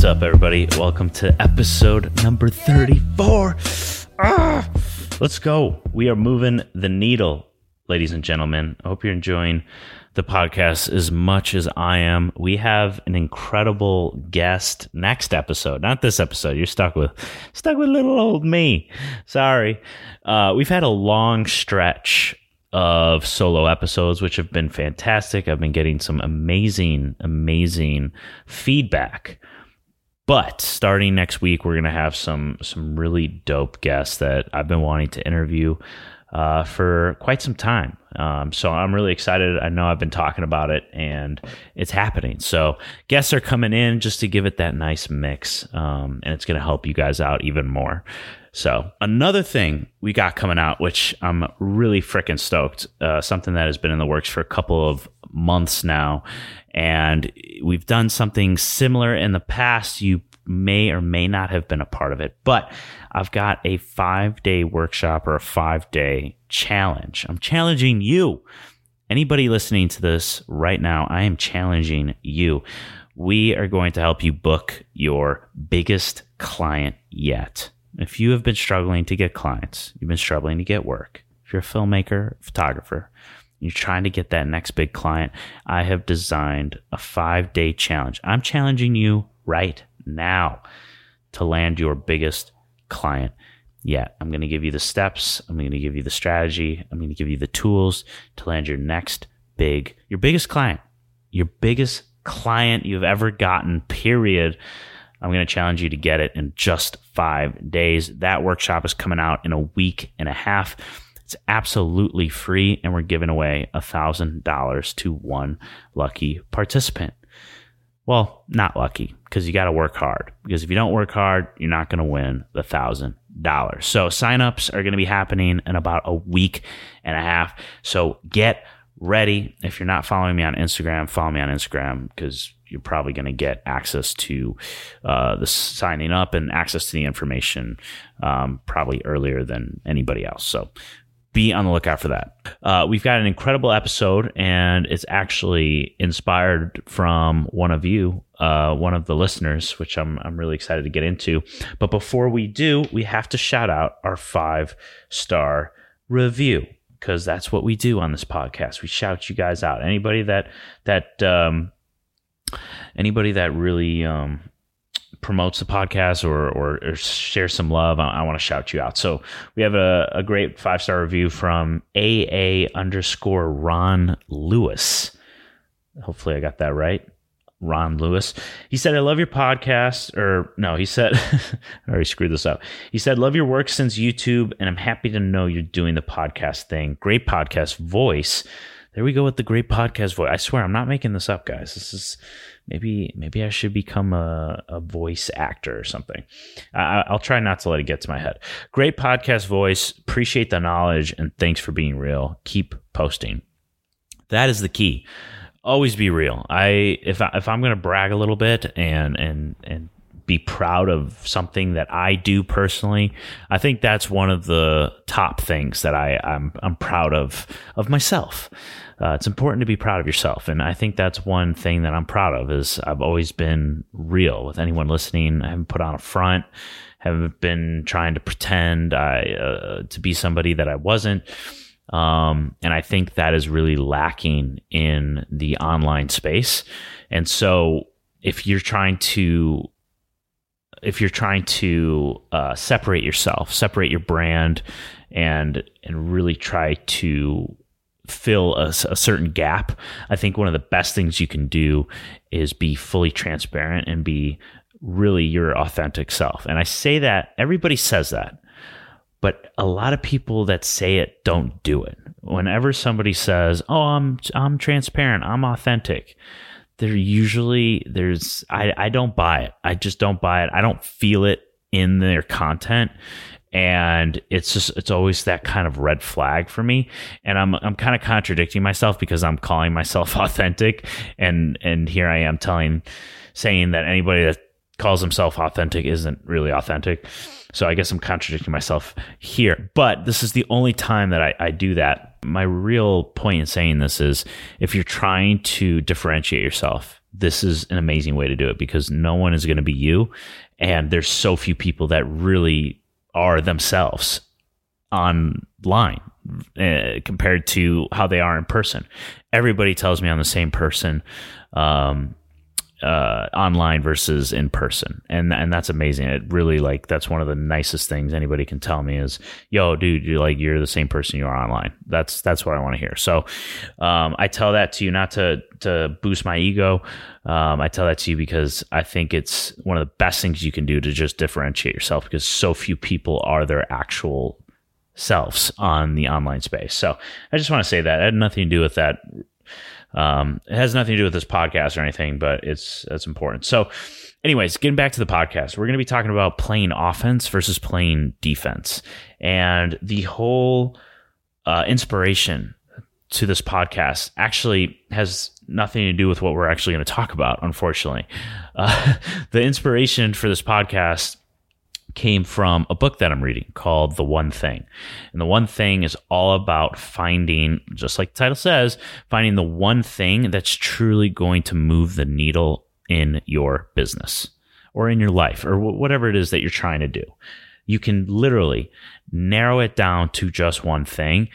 What's up, everybody? Welcome to episode number 34. Ah, let's go. We are moving the needle, ladies and gentlemen. I hope you're enjoying the podcast as much as I am. We have an incredible guest next episode, not this episode. You're stuck with stuck with little old me. Sorry. Uh, we've had a long stretch of solo episodes, which have been fantastic. I've been getting some amazing, amazing feedback. But starting next week, we're gonna have some some really dope guests that I've been wanting to interview uh, for quite some time. Um, so I'm really excited. I know I've been talking about it, and it's happening. So guests are coming in just to give it that nice mix, um, and it's gonna help you guys out even more. So another thing we got coming out, which I'm really freaking stoked, uh, something that has been in the works for a couple of months now, and we've done something similar in the past. You may or may not have been a part of it, but I've got a five day workshop or a five day challenge. I'm challenging you. Anybody listening to this right now, I am challenging you. We are going to help you book your biggest client yet. If you have been struggling to get clients, you've been struggling to get work, if you're a filmmaker, photographer, you're trying to get that next big client, I have designed a five day challenge. I'm challenging you right now to land your biggest client yet. I'm going to give you the steps, I'm going to give you the strategy, I'm going to give you the tools to land your next big, your biggest client, your biggest client you've ever gotten, period. I'm going to challenge you to get it in just five days. That workshop is coming out in a week and a half. It's absolutely free, and we're giving away a $1,000 to one lucky participant. Well, not lucky because you got to work hard. Because if you don't work hard, you're not going to win the thousand dollars. So signups are going to be happening in about a week and a half. So get ready. If you're not following me on Instagram, follow me on Instagram because you're probably going to get access to uh, the signing up and access to the information um, probably earlier than anybody else. So be on the lookout for that. Uh, we've got an incredible episode, and it's actually inspired from one of you, uh, one of the listeners, which I'm I'm really excited to get into. But before we do, we have to shout out our five star review because that's what we do on this podcast. We shout you guys out. Anybody that that um, anybody that really um, promotes the podcast or, or, or shares some love, I, I want to shout you out. So we have a, a great five star review from AA underscore Ron Lewis. Hopefully I got that right. Ron Lewis. He said, I love your podcast. Or no, he said, I already screwed this up. He said, Love your work since YouTube, and I'm happy to know you're doing the podcast thing. Great podcast voice. There we go with the great podcast voice. I swear, I'm not making this up, guys. This is maybe maybe I should become a, a voice actor or something. I, I'll try not to let it get to my head. Great podcast voice. Appreciate the knowledge and thanks for being real. Keep posting. That is the key. Always be real. I if I, if I'm going to brag a little bit and and and be proud of something that I do personally, I think that's one of the top things that I, I'm I'm proud of of myself. Uh, it's important to be proud of yourself. And i think that's one thing that i'm proud of is i've always been real with anyone listening. I haven't put on a front haven't been trying to pretend I, uh, to be somebody that i wasn't. Um, and i think that is really lacking in the online space. And so if you're trying to if you're trying to uh, separate yourself separate your brand and and really try to fill a, a, certain gap, I think one of the best things you can do is be fully transparent and be really your authentic self. And I say that everybody says that, but a lot of people that say it don't do it. Whenever somebody says, "Oh, I'm I'm transparent, I'm authentic," there usually there's I I don't buy it. I just don't buy it. I don't feel it in their content. And it's just it's always that kind of red flag for me. And i'm i'm kind of contradicting myself because i'm calling myself authentic. And and here i am telling saying that anybody that calls himself authentic isn't really authentic. So i guess i'm contradicting myself here. But this is the only time that i, I do that My real point in saying this is if you're trying to differentiate yourself, this is an amazing way to do it because no one is going to be you. And there's so few people that really are themselves online uh, compared to how they are in person. Everybody tells me I'm the same person. Um, uh, online versus in person, and and that's amazing. It really like that's one of the nicest things anybody can tell me is, "Yo, dude, you're like you're the same person you are online." That's that's what I want to hear. So, um, I tell that to you not to to boost my ego. Um, I tell that to you because I think it's one of the best things you can do to just differentiate yourself because so few people are their actual selves on the online space. So I just want to say that it had nothing to do with that um, it has nothing to do with this podcast or anything, but it's it's important. So, anyways, getting back to the podcast, we're going to be talking about playing offense versus playing defense, and the whole uh, inspiration to this podcast actually has nothing to do with what we're actually going to talk about. Unfortunately, uh, the inspiration for this podcast came from a book that I'm reading called The One Thing. And The One Thing is all about finding, just like the title says, finding the one thing that's truly going to move the needle in your business or in your life or whatever it is that you're trying to do. You can literally narrow it down to just one thing.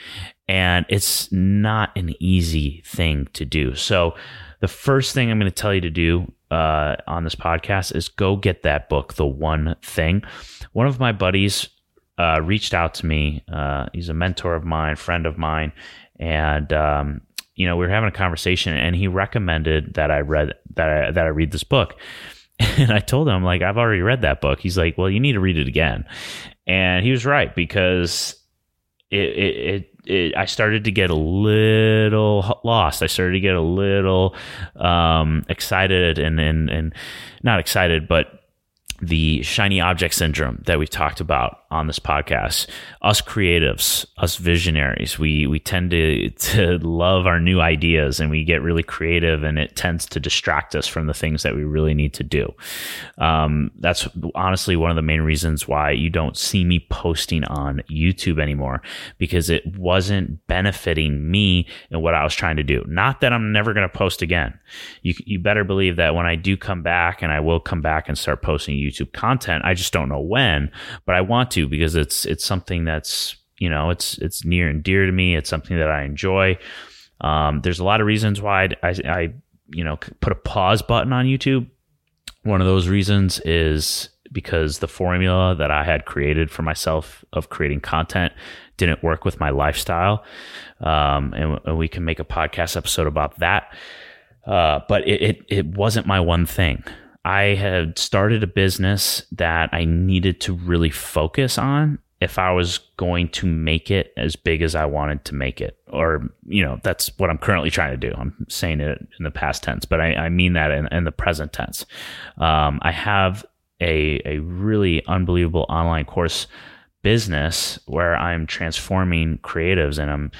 And it's not an easy thing to do. So, the first thing I'm going to tell you to do uh, on this podcast is go get that book, The One Thing. One of my buddies uh, reached out to me. Uh, he's a mentor of mine, friend of mine, and um, you know we were having a conversation, and he recommended that I read that I, that I read this book. And I told him like I've already read that book. He's like, well, you need to read it again, and he was right because it, it, it it, I started to get a little lost. I started to get a little um, excited and, and and not excited, but the shiny object syndrome that we've talked about on this podcast. Us creatives, us visionaries, we we tend to to love our new ideas and we get really creative, and it tends to distract us from the things that we really need to do. Um, that's honestly one of the main reasons why you don't see me posting on YouTube anymore because it wasn't benefiting me and what I was trying to do. Not that I'm never going to post again. You you better believe that when I do come back, and I will come back and start posting YouTube content, I just don't know when, but I want to because it's it's something that's you know it's it's near and dear to me. It's something that I enjoy. Um, there's a lot of reasons why I, I you know put a pause button on YouTube. One of those reasons is because the formula that I had created for myself of creating content didn't work with my lifestyle. Um, and, and, we can make a podcast episode about that. Uh, but it, it, it wasn't my one thing. I had started a business that I needed to really focus on if I was going to make it as big as I wanted to make it. Or, you know, that's what I'm currently trying to do. I'm saying it in the past tense, but I, I mean that in, in, the present tense. Um, I have a, a really unbelievable online course business where I'm transforming creatives and I'm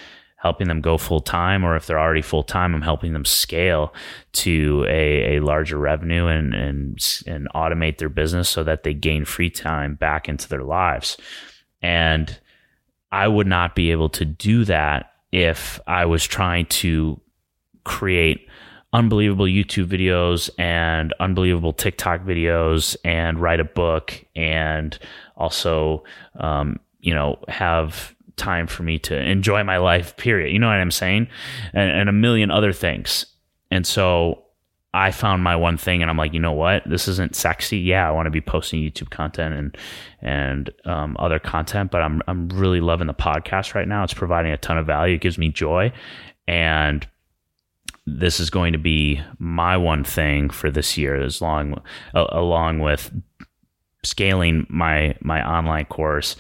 helping them go full time, or if they're already full time, I'm helping them scale to a, a larger revenue and, and, and automate their business so that they gain free time back into their lives. And I would not be able to do that if I was trying to create unbelievable YouTube videos and unbelievable TikTok videos and write a book and also, um, you know, have time for me to enjoy my life, period. You know what I'm saying? And, and a million other things. And so I found my one thing and I'm like, you know what? This isn't sexy. Yeah, I want to be posting YouTube content and and um, other content, but I'm I'm really loving the podcast right now. It's providing a ton of value. It gives me joy. And this is going to be my one thing for this year, as long along with scaling my my online course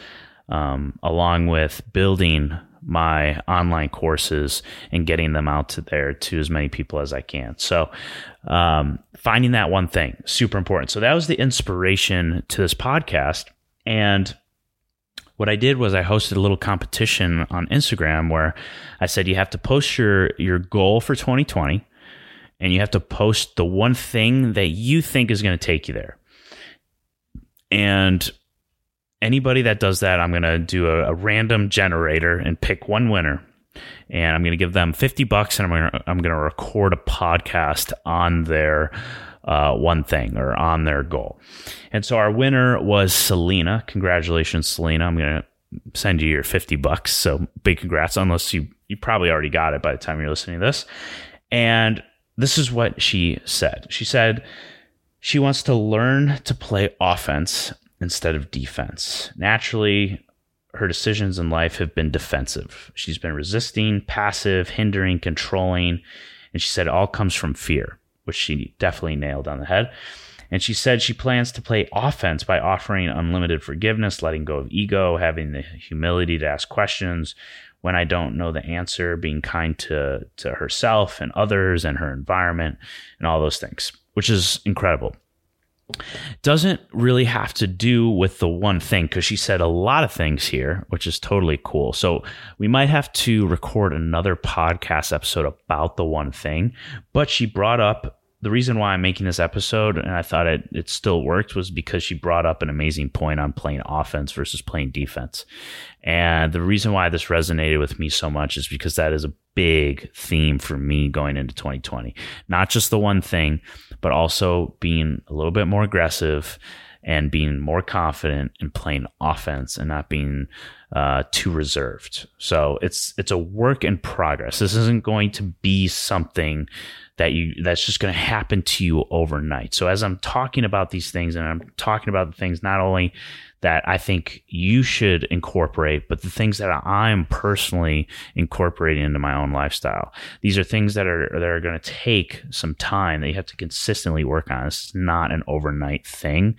um, along with building my online courses and getting them out to there to as many people as I can. So, um, finding that one thing super important. So that was the inspiration to this podcast. And what I did was I hosted a little competition on Instagram where I said you have to post your your goal for 2020 and you have to post the one thing that you think is going to take you there. And anybody that does that, I'm going to do a, a, random generator and pick one winner. and I'm going to give them 50 bucks and I'm going to I'm going to record a podcast on their uh, one thing or on their goal. And so our winner was Selena. Congratulations, Selena. I'm going to send you your 50 bucks. So big congrats, unless you, you probably already got it by the time you're listening to this. And this is what she said. She said she wants to learn to play offense instead of defense. Naturally, her decisions in life have been defensive. She's been resisting, passive, hindering, controlling. And she said it all comes from fear, which she definitely nailed on the head. And she said she plans to play offense by offering unlimited forgiveness, letting go of ego, having the humility to ask questions when I don't know the answer, being kind to, to herself and others and her environment and all those things, which is incredible. Doesn't really have to do with the one thing because she said a lot of things here, which is totally cool. So we might have to record another podcast episode about the one thing, but she brought up the reason why I'm making this episode and I thought it, it still worked was because she brought up an amazing point on playing offense versus playing defense. And the reason why this resonated with me so much is because that is a big theme for me going into 2020. Not just the one thing, but also being a little bit more aggressive and being more confident in playing offense and not being uh, too reserved. So it's it's a work in progress. This isn't going to be something that you that's just going to happen to you overnight. So as I'm talking about these things and I'm talking about the things not only that I think you should incorporate, but the things that I'm personally incorporating into my own lifestyle. These are things that are that are going to take some time that you have to consistently work on. It's not an overnight thing,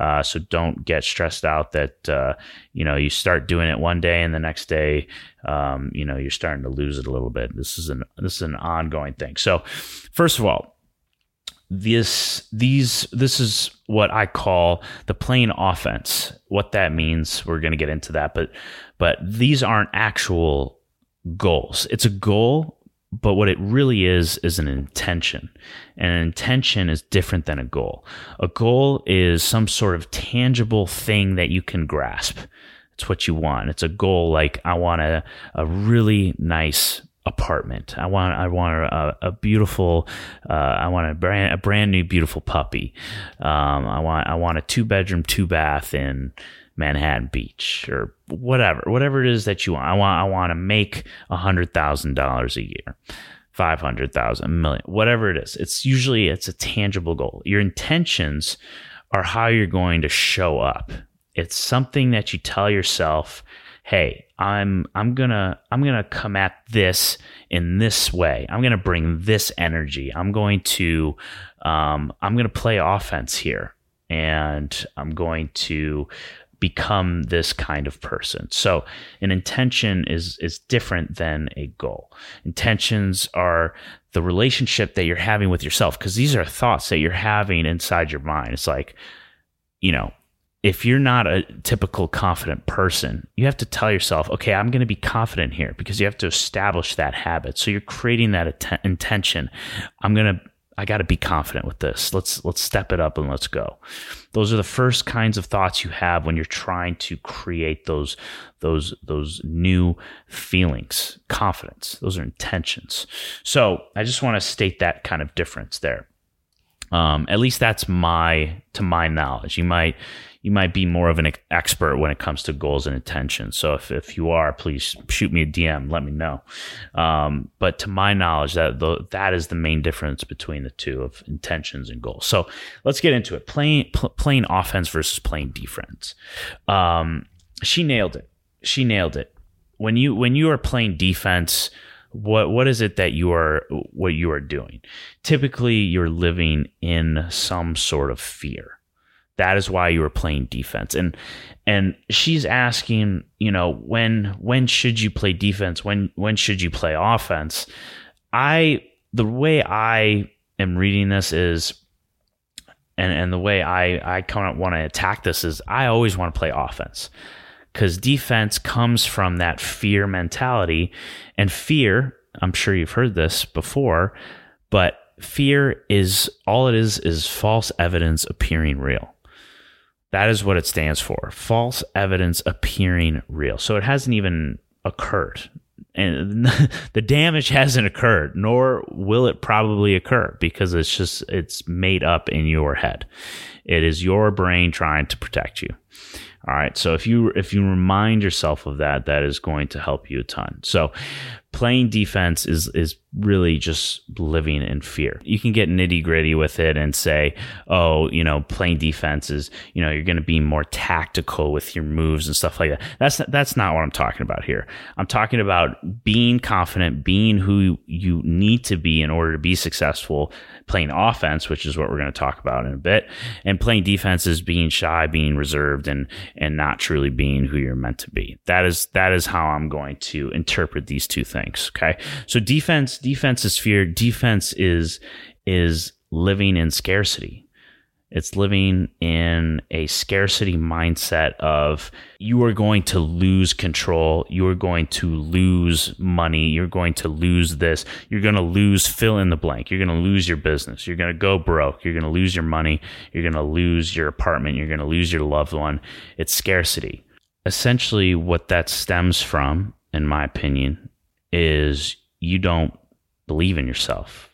uh, so don't get stressed out that uh, you know you start doing it one day and the next day um, you know you're starting to lose it a little bit. This is an this is an ongoing thing. So first of all this these this is what I call the plain offense. What that means, we're going to get into that, but but these aren't actual goals. It's a goal, but what it really is is an intention. And an intention is different than a goal. A goal is some sort of tangible thing that you can grasp. It's what you want. It's a goal like I want a, a really nice apartment. I want I want a, a beautiful uh, I want a brand a brand new beautiful puppy. Um, I want I want a two bedroom two bath in Manhattan Beach or whatever whatever it is that you want. I want I want to make a hundred thousand dollars a year. 500,000 million whatever it is it's usually it's a tangible goal your intentions are how you're going to show up it's something that you tell yourself hey, I'm I'm gonna I'm gonna come at this in this way. I'm gonna bring this energy. I'm going to um, I'm gonna play offense here, and I'm going to become this kind of person. So an intention is is different than a goal. Intentions are the relationship that you're having with yourself because these are thoughts that you're having inside your mind. It's like, you know, if you're not a typical confident person, you have to tell yourself, okay, I'm going to be confident here because you have to establish that habit. So you're creating that att- intention. I'm going to I got to be confident with this. Let's let's step it up and let's go. Those are the first kinds of thoughts you have when you're trying to create those those those new feelings, confidence. Those are intentions. So, I just want to state that kind of difference there. Um, at least that's my to my knowledge. You might you might be more of an expert when it comes to goals and intentions. So if, if you are, please shoot me a DM, let me know. Um, but to my knowledge, that the, that is the main difference between the two of intentions and goals. So let's get into it. Playing pl- playing offense versus playing defense. Um, she nailed it. She nailed it. When you when you are playing defense, what what is it that you are what you are doing? Typically, you're living in some sort of fear that is why you were playing defense. And and she's asking you know when when should you play defense? When when should you play offense? I the way i am reading this is and and the way i i kind of want to attack this is i always want to play offense because defense comes from that fear mentality. And fear i'm sure you've heard this before but fear is all it is is false evidence appearing real that is what it stands for false evidence appearing real. So it hasn't even occurred. and the damage hasn't occurred nor will it probably occur because it's just it's made up in your head it is your brain trying to protect you all right so if you if you remind yourself of that that is going to help you a ton so playing defense is is really just living in fear. You can get nitty gritty with it and say, oh, you know, playing defense is, you know, you're going to be more tactical with your moves and stuff like that. That's that's not what I'm talking about here. I'm talking about being confident, being who you need to be in order to be successful. Playing offense, which is what we're going to talk about in a bit, and playing defense is being shy, being reserved, and and not truly being who you're meant to be. That is that is how I'm going to interpret these two things. Okay, so defense defense is fear. Defense is is living in scarcity. It's living in a scarcity mindset of you are going to lose control. You are going to lose money. You're going to lose this. You're going to lose fill in the blank. You're going to lose your business. You're going to go broke. You're going to lose your money. You're going to lose your apartment. You're going to lose your loved one. It's scarcity. Essentially, what that stems from, in my opinion, is you don't believe in yourself.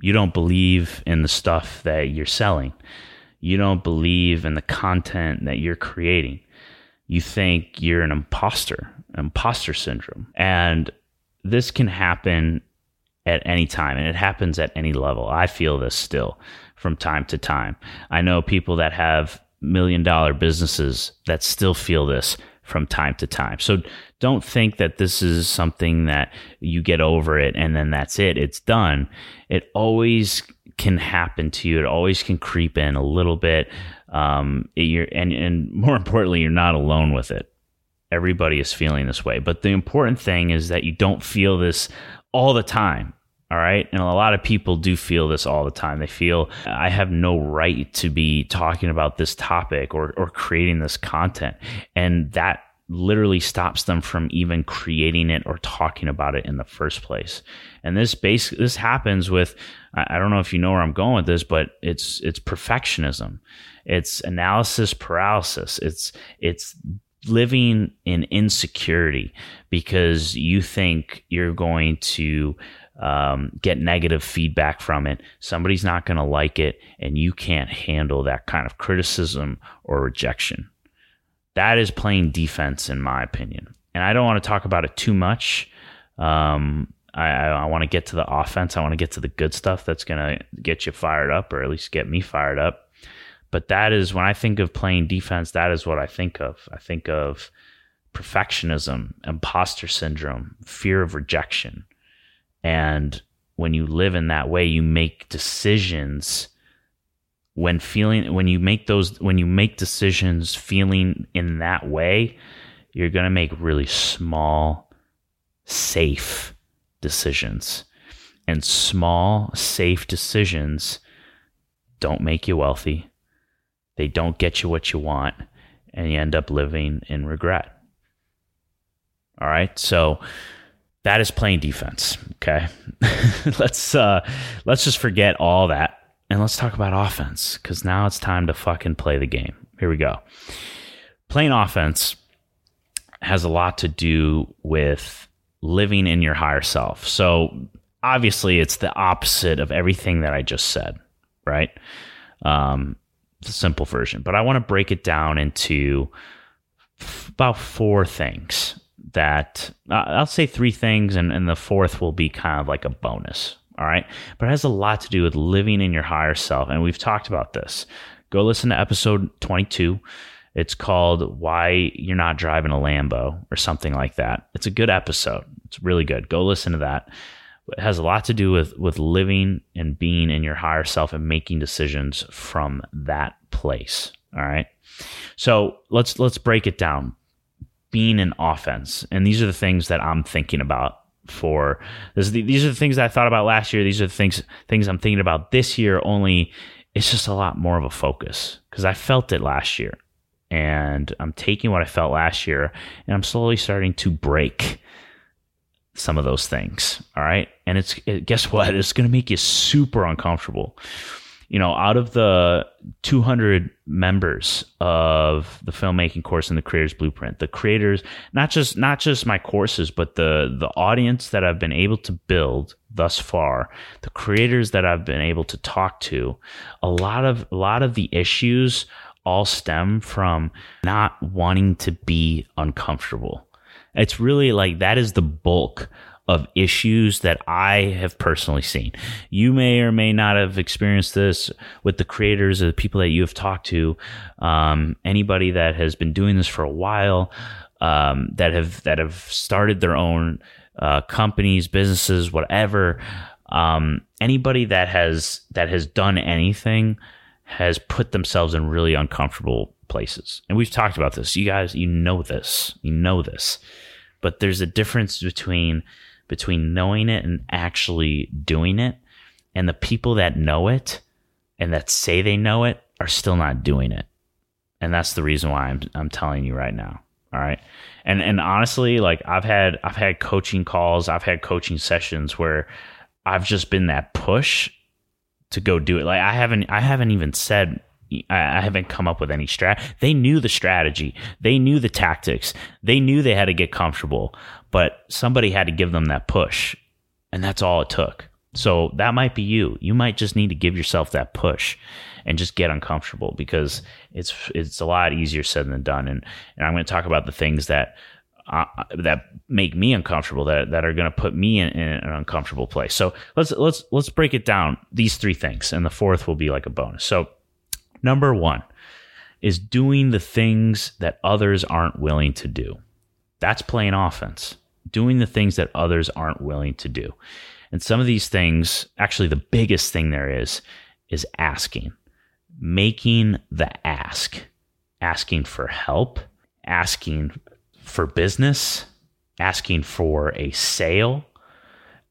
You don't believe in the stuff that you're selling. You don't believe in the content that you're creating. You think you're an imposter, imposter syndrome. And this can happen at any time and it happens at any level. I feel this still from time to time. I know people that have million dollar businesses that still feel this from time to time. So don't think that this is something that you get over it and then that's it. It's done. It always can happen to you. It always can creep in a little bit. Um, you're, and, and more importantly, you're not alone with it. Everybody is feeling this way. But the important thing is that you don't feel this all the time. All right. And a lot of people do feel this all the time. They feel I have no right to be talking about this topic or, or creating this content. And that literally stops them from even creating it or talking about it in the first place. And this base this happens with I don't know if you know where I'm going with this, but it's it's perfectionism. It's analysis paralysis. It's it's living in insecurity because you think you're going to um, get negative feedback from it. Somebody's not going to like it, and you can't handle that kind of criticism or rejection. That is playing defense, in my opinion. And I don't want to talk about it too much. Um, I, I, I want to get to the offense. I want to get to the good stuff that's going to get you fired up, or at least get me fired up. But that is when I think of playing defense, that is what I think of. I think of perfectionism, imposter syndrome, fear of rejection. And when you live in that way, you make decisions when feeling when you make those when you make decisions feeling in that way, you're going to make really small safe decisions. And small safe decisions don't make you wealthy. They don't get you what you want and you end up living in regret. All right? So that is playing defense. Okay, let's uh, let's just forget all that and let's talk about offense because now it's time to fucking play the game. Here we go. Playing offense has a lot to do with living in your higher self. So obviously, it's the opposite of everything that I just said, right? Um, the simple version, but I want to break it down into f- about four things that uh, I'll say three things, and, and the fourth will be kind of like a bonus. All right. But it has a lot to do with living in your higher self. And we've talked about this. Go listen to episode 22. It's called Why You're Not Driving a Lambo or something like that. It's a good episode. It's really good. Go listen to that. It has a lot to do with with living and being in your higher self and making decisions from that place. All right. So let's let's break it down being an offense. And these are the things that I'm thinking about for this, these are the things that I thought about last year. These are the things things I'm thinking about this year. Only it's just a lot more of a focus because I felt it last year, and I'm taking what I felt last year, and I'm slowly starting to break some of those things. All right, and it's it, guess what? It's going to make you super uncomfortable. You know, out of the 200 members of the filmmaking course and the creators blueprint, the creators, not just not just my courses, but the the audience that I've been able to build thus far, the creators that I've been able to talk to, a lot of a lot of the issues all stem from not wanting to be uncomfortable. It's really like that is the bulk of issues that I have personally seen. You may or may not have experienced this with the creators or the people that you have talked to. Um, anybody that has been doing this for a while, um, that have that have started their own uh, companies, businesses, whatever. Um, anybody that has that has done anything has put themselves in really uncomfortable places. And we've talked about this. You guys, you know this. You know this. But there's a difference between between knowing it and actually doing it. And the people that know it and that say they know it are still not doing it. And that's the reason why I'm I'm telling you right now. All right. And and honestly, like I've had I've had coaching calls, I've had coaching sessions where I've just been that push to go do it. Like I haven't I haven't even said I haven't come up with any strat. They knew the strategy. They knew the tactics. They knew they had to get comfortable, but somebody had to give them that push. And that's all it took. So that might be you. You might just need to give yourself that push and just get uncomfortable because it's it's a lot easier said than done. And and I'm going to talk about the things that uh, that make me uncomfortable that that are going to put me in, in, an uncomfortable place. So let's let's let's break it down. These three things, and the fourth will be like a bonus. So Number one is doing the things that others aren't willing to do. That's playing offense, doing the things that others aren't willing to do. And some of these things, actually, the biggest thing there is, is asking, making the ask, asking for help, asking for business, asking for a sale,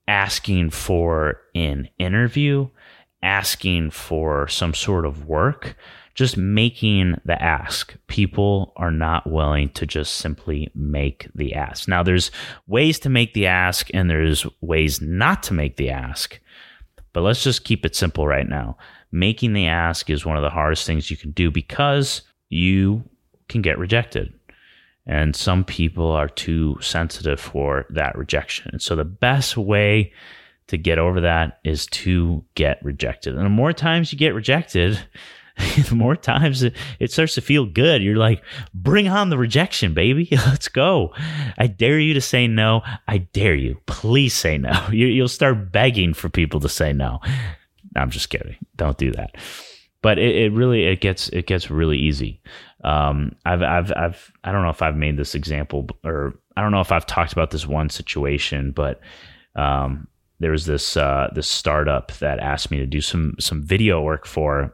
asking for an interview, asking for some sort of work, just making the ask. People are not willing to just simply make the ask. Now, there's ways to make the ask and there's ways not to make the ask, but let's just keep it simple right now. Making the ask is one of the hardest things you can do because you can get rejected. And some people are too sensitive for that rejection. And so, the best way to get over that is to get rejected. And the more times you get rejected, the more times it, it, starts to feel good. You're like, bring on the rejection, baby. Let's go. I dare you to say no. I dare you. Please say no. You, will start begging for people to say no. I'm just kidding. Don't do that. But it, it really it gets it gets really easy. Um, I've I've I've I don't know if I've made this example or I don't know if I've talked about this one situation, but um, there was this uh, this startup that asked me to do some some video work for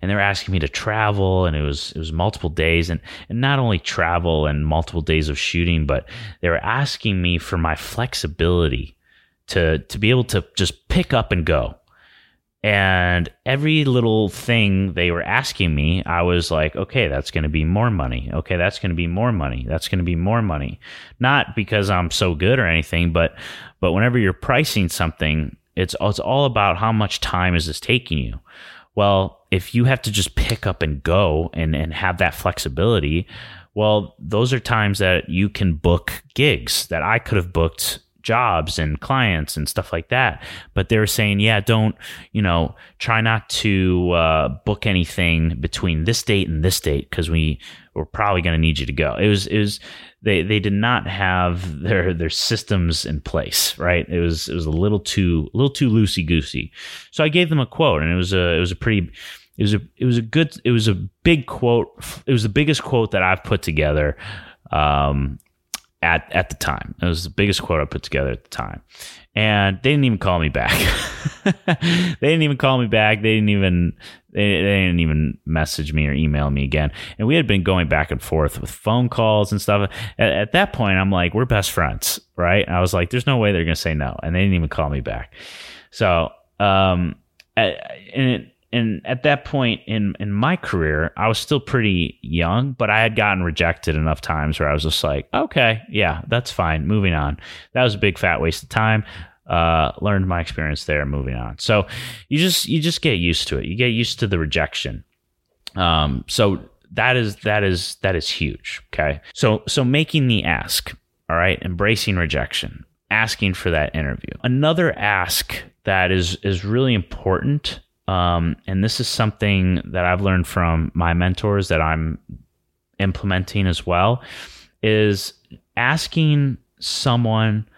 and they were asking me to travel and it was it was multiple days and and not only travel and multiple days of shooting but they were asking me for my flexibility to to be able to just pick up and go and every little thing they were asking me, I was like, okay, that's going to be more money. Okay, that's going to be more money. That's going to be more money. Not because I'm so good or anything, but but whenever you're pricing something, it's it's all about how much time is this taking you. Well, if you have to just pick up and go and and have that flexibility, well, those are times that you can book gigs that I could have booked jobs and clients and stuff like that. But they were saying, yeah, don't, you know, try not to uh, book anything between this date and this date because we we're probably going to need you to go. It was it was they they did not have their their systems in place, right? It was it was a little too a little too loosey goosey. So I gave them a quote, and it was a it was a pretty it was a it was a good it was a big quote. It was the biggest quote that I've put together. Um, at at the time. It was the biggest quote I put together at the time. And they didn't even call me back. they didn't even call me back. They didn't even they, they, didn't even message me or email me again. And we had been going back and forth with phone calls and stuff. At, at that point, I'm like, we're best friends, right? I was like, there's no way they're gonna say no, and they didn't even call me back. So, um, and it, and at that point in in my career, I was still pretty young, but I had gotten rejected enough times where I was just like, okay, yeah, that's fine. Moving on. That was a big fat waste of time. uh, learned my experience there, moving on. So you just you just get used to it. You get used to the rejection. Um, so that is that is that is huge. Okay. So so making the ask, all right, embracing rejection, asking for that interview. Another ask that is is really important. Um, and this is something that I've learned from my mentors that I'm implementing as well is asking someone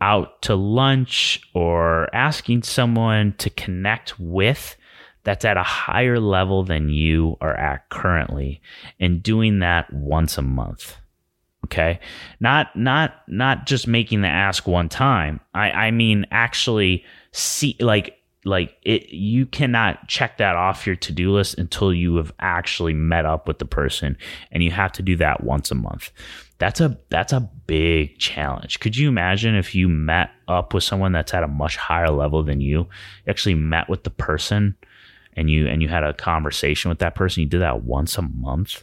out to lunch or asking someone to connect with that's at a higher level than you are at currently and doing that once a month. Okay? Not not not just making the ask one time. I i mean actually see like like it you cannot check that off your to-do list until you have actually met up with the person and you have to do that once a month that's a that's a big challenge. Could you imagine if you met up with someone that's at a much higher level than you, you actually met with the person and you and you had a conversation with that person, you did that once a month?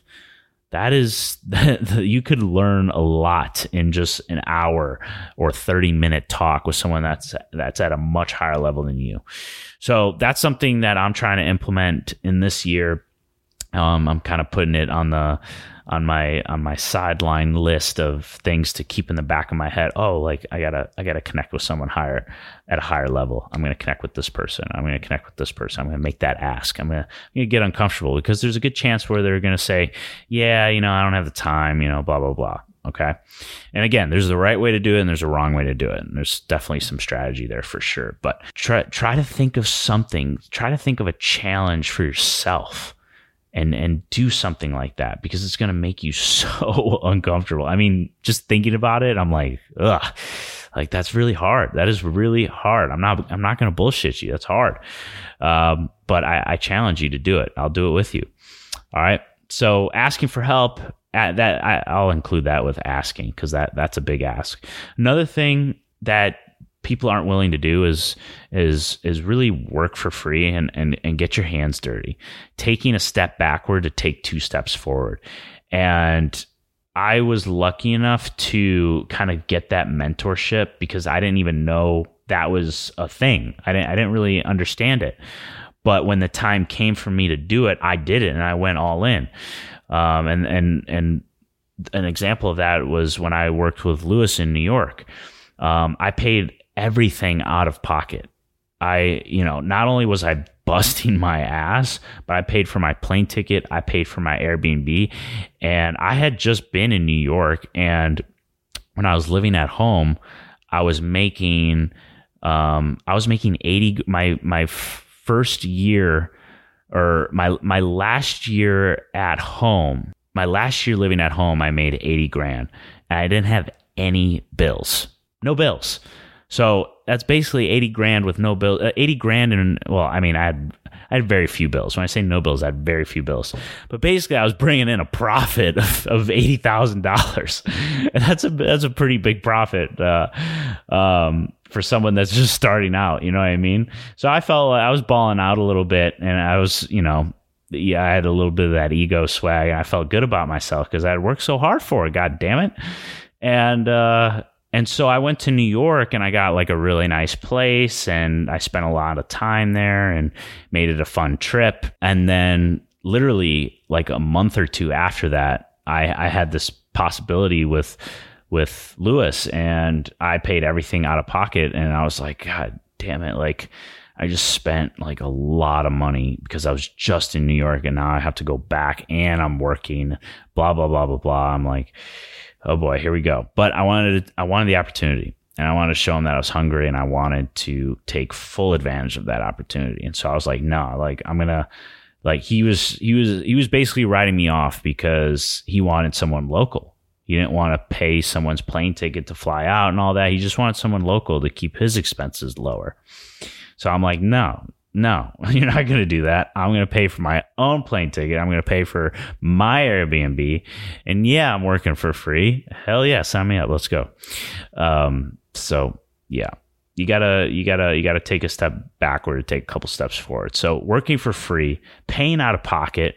That is you could learn a lot in just an hour or 30 minute talk with someone that's that's at a much higher level than you. So that's something that I'm trying to implement in this year. Um, I'm kind of putting it on the on my on my sideline list of things to keep in the back of my head. Oh, like I gotta I gotta connect with someone higher at a higher level. I'm gonna connect with this person. I'm gonna connect with this person. I'm gonna make that ask. I'm gonna, I'm gonna get uncomfortable because there's a good chance where they're gonna say, yeah, you know, I don't have the time. You know, blah blah blah. Okay. And again, there's the right way to do it and there's a wrong way to do it. And there's definitely some strategy there for sure. But try try to think of something, try to think of a challenge for yourself and and do something like that because it's going to make you so uncomfortable. I mean, just thinking about it, I'm like, ugh, like that's really hard. That is really hard. I'm not I'm not going to bullshit you. That's hard. Um, but I, I challenge you to do it. I'll do it with you. All right. So asking for help at that I, I'll include that with asking because that that's a big ask. Another thing that people aren't willing to do is is is really work for free and and and get your hands dirty. Taking a step backward to take two steps forward. And i was lucky enough to kind of get that mentorship because i didn't even know that was a thing. I didn't i didn't really understand it. But when the time came for me to do it i did it and i went all in. Um, and and and an example of that was when i worked with lewis in new york. Um, I paid everything out of pocket. I, you know, not only was I busting my ass, but I paid for my plane ticket, I paid for my Airbnb, and I had just been in New York and when I was living at home, I was making um I was making 80 my my first year or my my last year at home, my last year living at home, I made 80 grand and I didn't have any bills. No bills. So that's basically 80 grand with no bill, uh, 80 grand. And well, I mean, I had, I had very few bills. When I say no bills, I had very few bills. But basically, I was bringing in a profit of, of eighty thousand dollars, and that's a that's a pretty big profit uh, um, for someone that's just starting out. You know what I mean? So I felt like I was balling out a little bit, and I was, you know, yeah, I had a little bit of that ego swag, and I felt good about myself because I had worked so hard for it. God damn it! And uh, and so I went to New York and I got like a really nice place and I spent a lot of time there and made it a fun trip. And then literally like a month or two after that, I, I had this possibility with with Lewis and I paid everything out of pocket and I was like, God damn it, like I just spent like a lot of money because I was just in New York and now I have to go back and I'm working, blah, blah, blah, blah, blah. I'm like, oh boy, here we go. But I wanted I wanted the opportunity and I wanted to show him that I was hungry and I wanted to take full advantage of that opportunity. And so I was like, no, like I'm gonna like he was he was he was basically writing me off because he wanted someone local. He didn't want to pay someone's plane ticket to fly out and all that. He just wanted someone local to keep his expenses lower. So I'm like, no, no, you're not going to do that. I'm going to pay for my own plane ticket. I'm going to pay for my Airbnb. And yeah, I'm working for free. Hell yeah, sign me up. Let's go. Um, so yeah, you gotta, you gotta, you gotta take a step backward, take a couple steps forward. So working for free, paying out of pocket,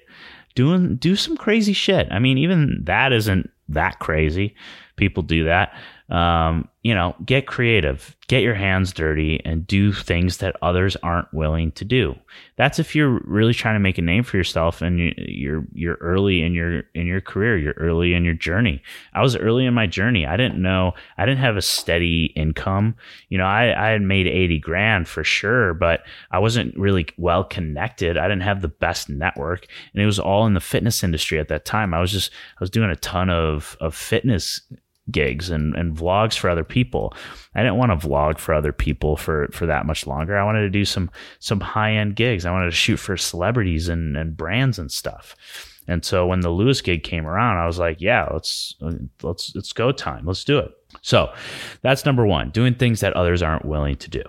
doing, do some crazy shit. I mean, even that isn't that crazy. People do that. Um, you know, get creative, get your hands dirty, and do things that others aren't willing to do. That's if you're really trying to make a name for yourself and you're you're early in your in your career, you're early in your journey. I was early in my journey. I didn't know I didn't have a steady income. You know, I I had made eighty grand for sure, but I wasn't really well connected. I didn't have the best network, and it was all in the fitness industry at that time. I was just I was doing a ton of of fitness gigs and, and vlogs for other people. I didn't want to vlog for other people for, for that much longer. I wanted to do some some high end gigs. I wanted to shoot for celebrities and, and brands and stuff. And so when the Lewis gig came around, I was like, yeah, let's let's it's go time. Let's do it. So that's number one, doing things that others aren't willing to do.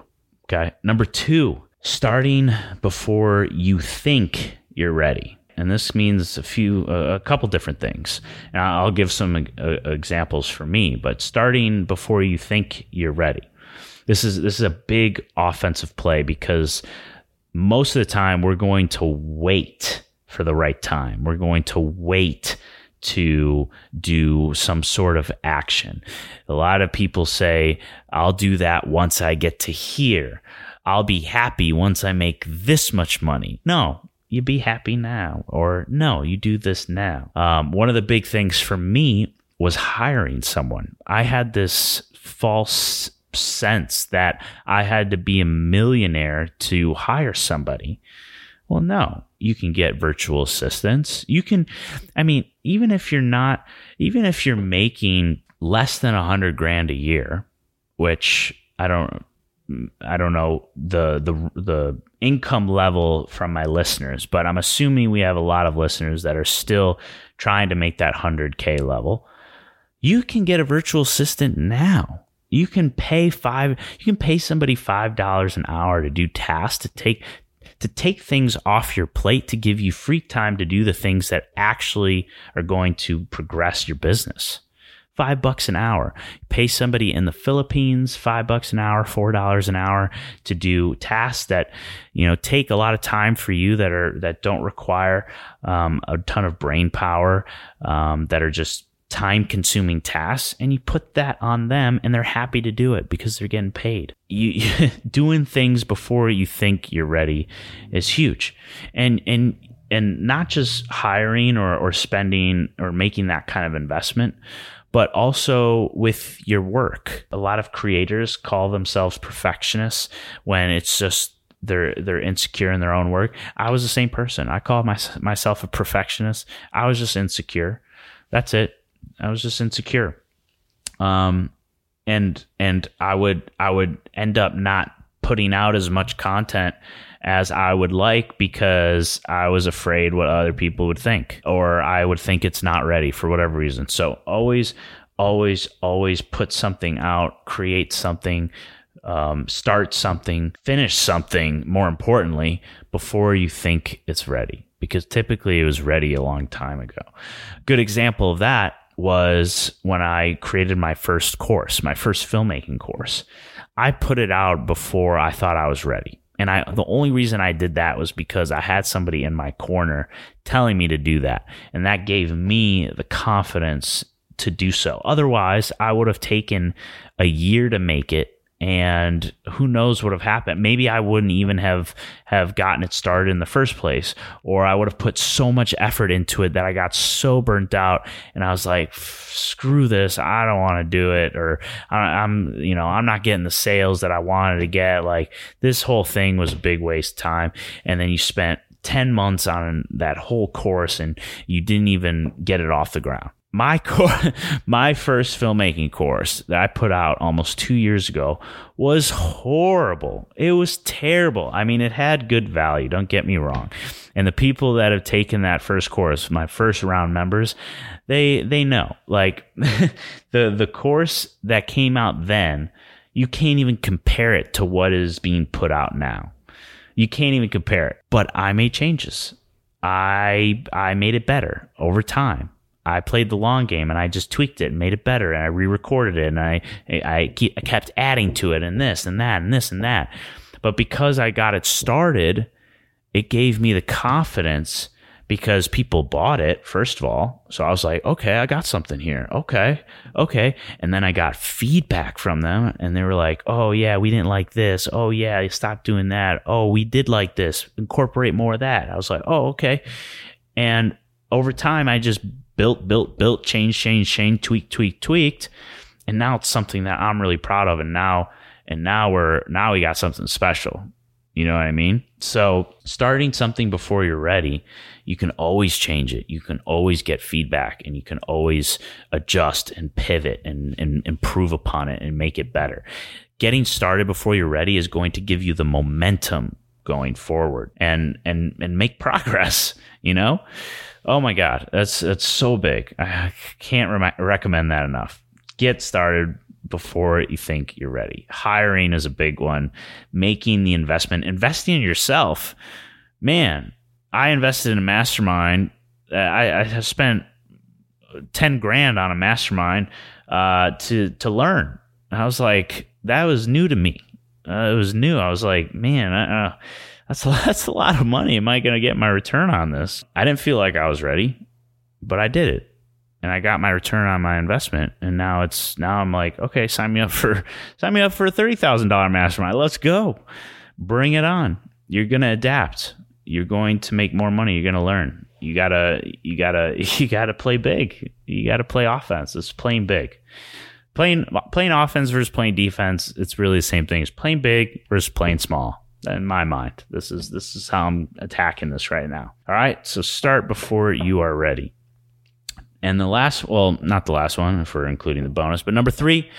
Okay. Number two, starting before you think you're ready and this means a few uh, a couple different things and i'll give some uh, examples for me but starting before you think you're ready this is this is a big offensive play because most of the time we're going to wait for the right time we're going to wait to do some sort of action. A lot of people say, I'll do that once I get to here. I'll be happy once I make this much money. No, you be happy now, or no, you do this now. Um, one of the big things for me was hiring someone. I had this false sense that I had to be a millionaire to hire somebody. Well, no, you can get virtual assistants. You can, I mean, even if you're not, even if you're making less than a hundred grand a year, which I don't I don't know the the the income level from my listeners, but I'm assuming we have a lot of listeners that are still trying to make that 100k level. You can get a virtual assistant now. You can pay 5 you can pay somebody $5 an hour to do tasks to take to take things off your plate to give you free time to do the things that actually are going to progress your business five bucks an hour. Pay somebody in the Philippines five bucks an hour, four dollars an hour to do tasks that you know take a lot of time for you that are that don't require um, a ton of brain power um, that are just time consuming tasks and you put that on them and they're happy to do it because they're getting paid. You, doing things before you think you're ready is huge. And and and not just hiring or, or spending or making that kind of investment, but also with your work. A lot of creators call themselves perfectionists when it's just they're they're insecure in their own work. I was the same person. I called my, myself a perfectionist. I was just insecure. That's it. I was just insecure. Um and and I would I would end up not putting out as much content as I would like because I was afraid what other people would think, or I would think it's not ready for whatever reason. So always, always, always put something out, create something, um, start something, finish something, more importantly, before you think it's ready. Because typically it was ready a long time ago. Good example of that was when I created my first course, my first filmmaking course. I put it out before I thought I was ready. And I the only reason I did that was because I had somebody in my corner telling me to do that. And that gave me the confidence to do so. Otherwise, I would have taken a year to make it and who knows what have happened. Maybe i wouldn't even have have gotten it started in the first place or i would have put so much effort into it that i got so burnt out and i was like screw this. I don't want to do it or i'm you know i'm not getting the sales that i wanted to get. Like this whole thing was a big waste of time. And then you spent 10 months on that whole course and you didn't even get it off the ground my course, my first filmmaking course that I put out almost two years ago was horrible. It was terrible. I mean, it had good value. Don't get me wrong. And the people that have taken that first course, my first round members, they they know. Like the the course that came out then, you can't even compare it to what is being put out now. You can't even compare it. But I made changes. I I made it better over time I played the long game and I just tweaked it and made it better and I re-recorded it and I I, I kept adding to it and this and that and this and that. But because I got it started, it gave me the confidence because people bought it, first of all. So I was like, okay, I got something here. Okay. Okay. And then I got feedback from them and they were like, oh, yeah, we didn't like this. Oh, yeah, stop doing that. Oh, we did like this. Incorporate more of that. I was like, oh, okay. And over time, I just built, built, built, changed, changed, changed, tweaked, tweaked, tweaked. And now it's something that I'm really proud of. And now, and now we're, now we got something special. You know what I mean? So starting something before you're ready, you can always change it. You can always get feedback and you can always adjust and pivot and, and improve upon it and make it better. Getting started before you're ready is going to give you the momentum going forward and and and make progress, you know? Oh my god, that's that's so big. I can't re- recommend that enough. Get started before you think you're ready. Hiring is a big one. Making the investment, investing in yourself. Man, I invested in a mastermind. Uh, I, I spent ten grand on a mastermind uh, to to learn. I was like, that was new to me. Uh, it was new. I was like, man, uh, that's a, that's a lot of money. Am I going to get my return on this? I didn't feel like I was ready, but I did it and I got my return on my investment. And now it's now I'm like, okay, sign me up for sign me up for a thirty thousand dollar mastermind. Let's go, bring it on. You're gonna adapt. You're going to make more money. You're gonna learn. You gotta you gotta you gotta play big. You gotta play offense. It's playing big. Playing playing offense versus playing defense. It's really the same thing. It's playing big versus playing small. In my mind, this is this is how I'm attacking this right now. All right. So start before you are ready. And the last, well, not the last one if we're including the bonus, but number three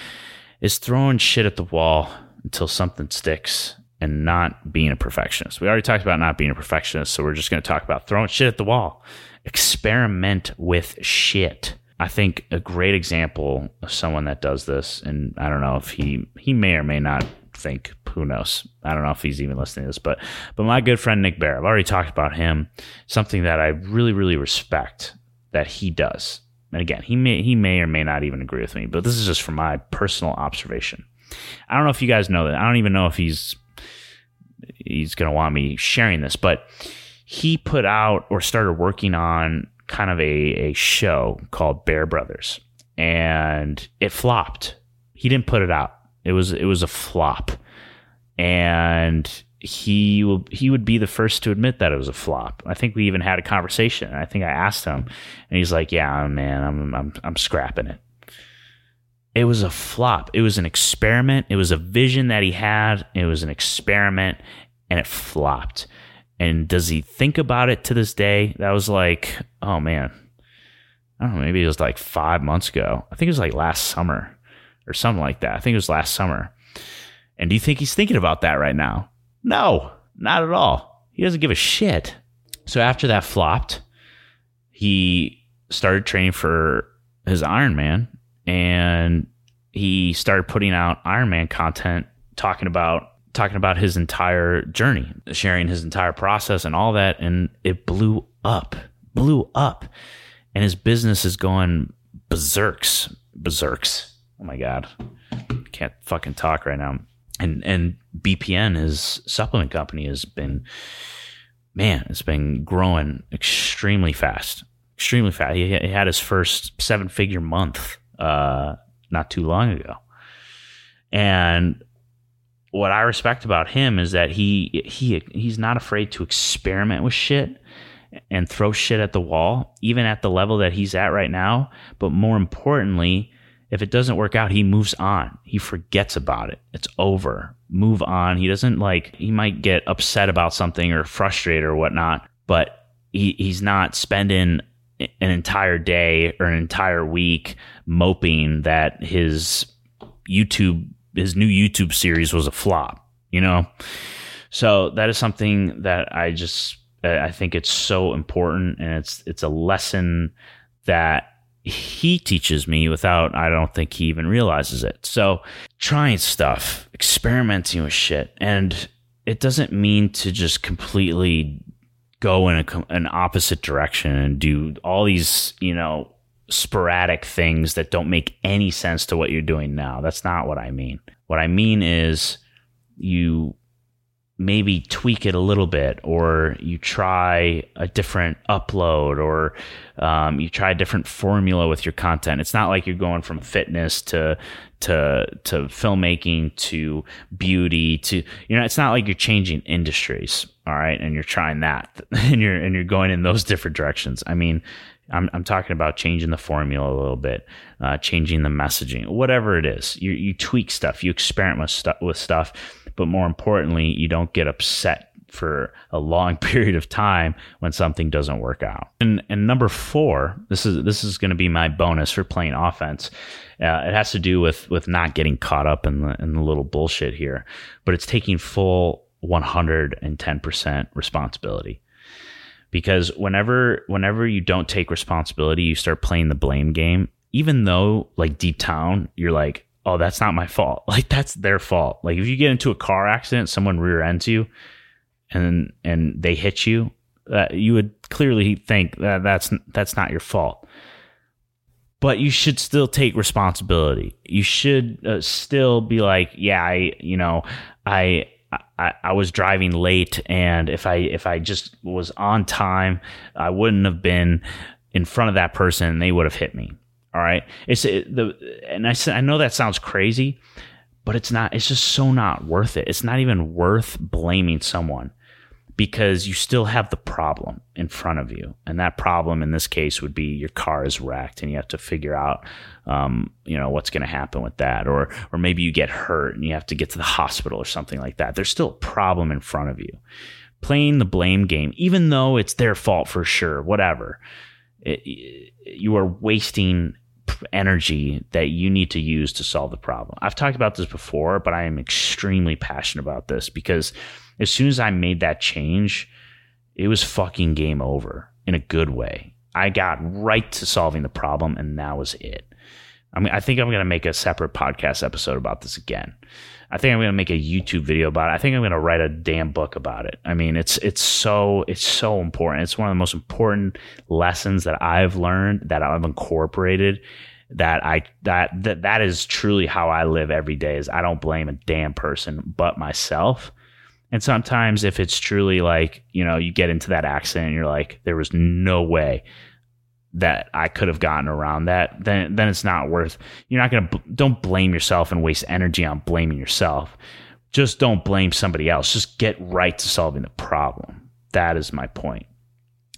is throwing shit at the wall until something sticks and not being a perfectionist. We already talked about not being a perfectionist, so we're just going to talk about throwing shit at the wall. Experiment with shit. I think a great example of someone that does this, and I don't know if he he may or may not think. Who knows? I don't know if he's even listening to this, but but my good friend Nick Bare, I've already talked about him. Something that I really really respect that he does. And again, he may he may or may not even agree with me, but this is just from my personal observation. I don't know if you guys know that. I don't even know if he's he's to want me sharing this, but he put out or started working on kind of a, a show called Bare Brothers, and it flopped. He didn't put it out. It was it was a flop, and he will he would be the first to admit that it was a flop. I think we even had a conversation. I think I asked him, and he's like, "Yeah, man, I'm I'm I'm scrapping it." It was a flop. It was an experiment. It was a vision that he had. It was an experiment, and it flopped. And does he think about it to this day? That was like, oh man, I don't know. Maybe it was like five months ago. I think it was like last summer or something like that. I think it was last summer. And do you think he's thinking about that right now? No, not at all. He doesn't give a shit. So after that flopped, he started training for his Ironman and he started putting out Ironman content talking about talking about his entire journey, sharing his entire process and all that and it blew up. Blew up. And his business is going berserks. Berserks. Oh my god. Can't fucking talk right now and and BPN, his supplement company, has been man, it's been growing extremely fast, extremely fast. He, he had his first seven figure month uh, not too long ago, and what I respect about him is that he he he's not afraid to experiment with shit and throw shit at the wall, even at the level that he's at right now. But more importantly, if it doesn't work out, he moves on. He forgets about it. It's over. Move on. He doesn't like, he might get upset about something or frustrated or whatnot, but he, he's not spending an entire day or an entire week moping that his YouTube, his new YouTube series was a flop, you know? So that is something that I just, I think it's so important and it's, it's a lesson that he teaches me without I don't think he even realizes it. So trying stuff, experimenting with shit, and it doesn't mean to just completely go in a, an opposite direction and do all these, you know, sporadic things that don't make any sense to what you're doing now. That's not what I mean. What I mean is you maybe tweak it a little bit, or you try a different upload, or um, you try a different formula with your content. It's not like you're going from fitness to to to filmmaking to beauty to you know. It's not like you're changing industries, all right, and you're trying that, and you're and you're going in those different directions. I mean, I'm, I'm talking about changing the formula a little bit, uh, changing the messaging, whatever it is. You, you tweak stuff, you experiment with, stu- with stuff, but more importantly, you don't get upset for a long period of time when something doesn't work out. And, and number four, this is this is going to be my bonus for playing offense. Uh, it has to do with with not getting caught up in the in the little bullshit here, but it's taking full 110% responsibility because whenever whenever you don't take responsibility you start playing the blame game. Even though like deep down you're like oh that's not my fault. Like that's their fault. Like if you get into a car accident someone rear ends you and and they hit you uh, you would clearly think that that's that's not your fault. But you should still take responsibility. You should uh, still be like yeah i you know i I, I was driving late, and if I if I just was on time, I wouldn't have been in front of that person, and they would have hit me. All right, it's it, the and I I know that sounds crazy, but it's not. It's just so not worth it. It's not even worth blaming someone because you still have the problem in front of you. And that problem in this case would be your car is wrecked and you have to figure out, um, you know, what's going to happen with that. Or, or maybe you get hurt and you have to get to the hospital or something like that. There's still a problem in front of you. Playing the blame game, even though it's their fault for sure, whatever, it, you are wasting energy that you need to use to solve the problem. I've talked about this before, but I am extremely passionate about this because as soon as I made that change, it was fucking game over in a good way. I got right to solving the problem, and that was it. I mean, I think I'm going to make a separate podcast episode about this again. I think I'm going to make a YouTube video about it. I think I'm going to write a damn book about it. I mean, it's it's so it's so important. It's one of the most important lessons that I've learned that I've incorporated. That I that that that is truly how I live every day. Is I don't blame a damn person but myself. And sometimes if it's truly like, you know, you get into that accident and you're like, there was no way that I could have gotten around that, then then it's not worth. You're not going to don't blame yourself and waste energy on blaming yourself. Just don't blame somebody else. Just get right to solving the problem. That is my point.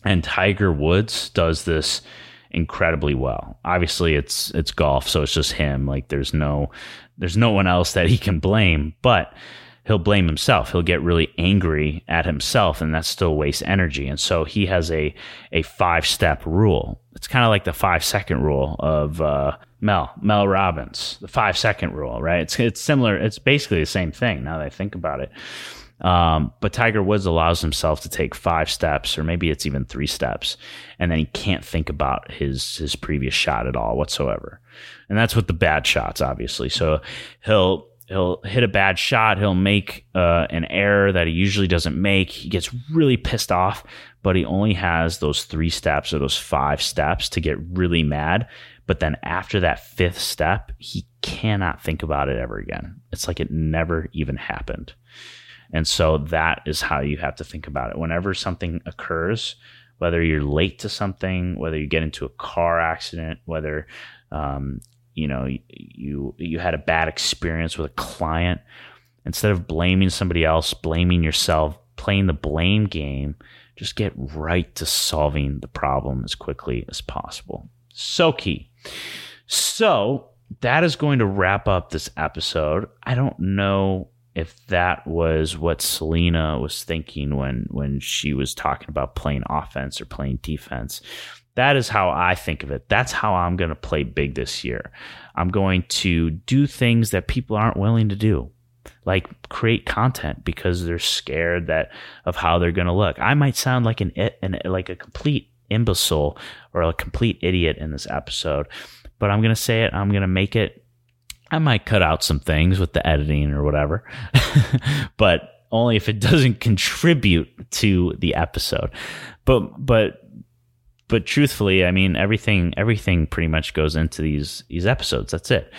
And Tiger Woods does this incredibly well. Obviously it's it's golf, so it's just him. Like there's no there's no one else that he can blame, but he'll blame himself. He'll get really angry at himself, and that still wastes energy. And so he has a a five step rule. It's kind of like the five second rule of uh, Mel Mel Robbins, the five second rule, right? It's it's similar. It's basically the same thing. Now that I think about it. Um, but Tiger Woods allows himself to take five steps, or maybe it's even three steps, and then he can't think about his his previous shot at all whatsoever. And that's with the bad shots, obviously. So he'll he'll hit a bad shot. He'll make uh, an error that he usually doesn't make. He gets really pissed off, but he only has those three steps or those five steps to get really mad. But then after that fifth step, he cannot think about it ever again. It's like it never even happened. And so that is how you have to think about it. Whenever something occurs, whether you're late to something, whether you get into a car accident, whether um, you know you you had a bad experience with a client. Instead of blaming somebody else blaming yourself playing the blame game just get right to solving the problem as quickly as possible. So key. So that is going to wrap up this episode. I don't know if that was what Selena was thinking when when she was talking about playing offense or playing defense that is how I think of it. That's how I'm going to play big this year. I'm going to do things that people aren't willing to do, like create content because they're scared that of how they're going to look. I might sound like an, an like a complete imbecile or a complete idiot in this episode, but I'm going to say it. I'm going to make it. I might cut out some things with the editing or whatever, but only if it doesn't contribute to the episode. But but but truthfully, I mean everything everything pretty much goes into these these episodes. That's it.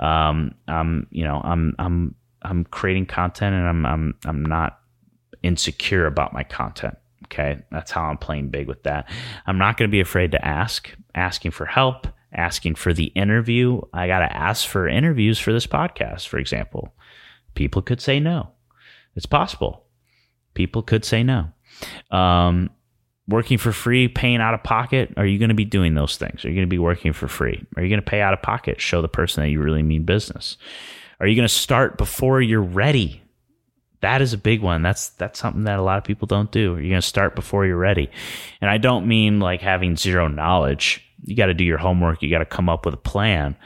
Um, I'm you know I'm I'm I'm creating content and I'm I'm I'm not insecure about my content. Okay. That's how I'm playing big with that. I'm not going to be afraid to ask, asking for help, asking for the interview. I got to ask for interviews for this podcast, for example. People could say no. It's possible. People could say no. Um, working for free, paying out of pocket. Are you going to be doing those things? Are you going to be working for free? Are you going to pay out of pocket? Show the person that you really mean business. Are you going to start before you're ready? That is a big one. That's that's something that a lot of people don't do. Are You're going to start before you're ready. And I don't mean like having zero knowledge. You got to do your homework, you got to come up with a plan,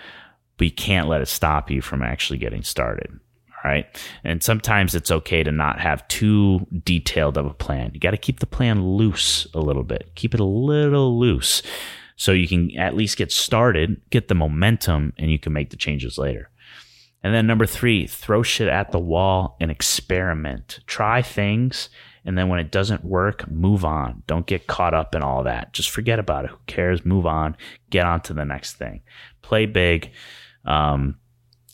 but you can't let it stop you from actually getting started. Right. And sometimes it's okay to not have too detailed of a plan. You got to keep the plan loose a little bit. Keep it a little loose so you can at least get started, get the momentum, and you can make the changes later. And then number three, throw shit at the wall and experiment. Try things. And then when it doesn't work, move on. Don't get caught up in all that. Just forget about it. Who cares? Move on. Get on to the next thing. Play big. Um,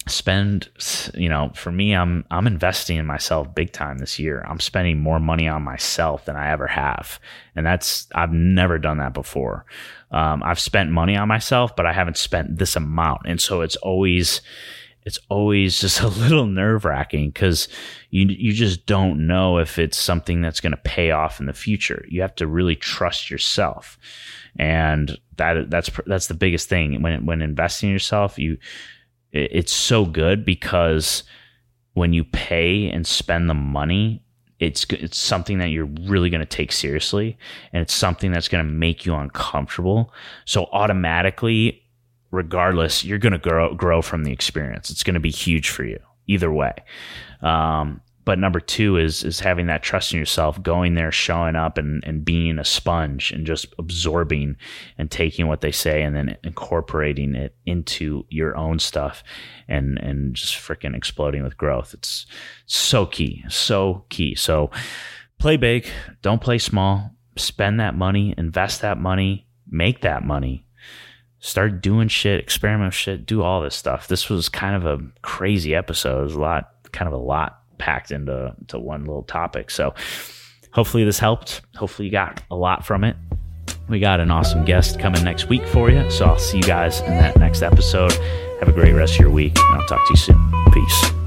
spend you know for me i'm i'm investing in myself big time this year. I'm spending more money on myself than i ever have. And that's i've never done that before. Um, i've spent money on myself but i haven't spent this amount. And so it's always it's always just a little nerve wracking because you you just don't know if it's something that's going to pay off in the future. You have to really trust yourself, and that that's that's the biggest thing. When when investing in yourself. You it's so good because when you pay and spend the money it's it's something that you're really going to take seriously and it's something that's going to make you uncomfortable so automatically regardless, you're going to grow grow from the experience. It's going to be huge for you either way. Um, but number two is is having that trust in yourself, going there, showing up, and and being a sponge and just absorbing and taking what they say and then incorporating it into your own stuff, and and just freaking exploding with growth. It's so key, so key. So play big, don't play small. Spend that money, invest that money, make that money, start doing shit, experiment shit, do all this stuff. This was kind of a crazy episode. It was a lot, kind of a lot packed into to one little topic. So hopefully this helped. Hopefully you got a lot from it. We got an awesome guest coming next week for you. So I'll see you guys in that next episode. Have a great rest of your week, and I'll talk to you soon. Peace.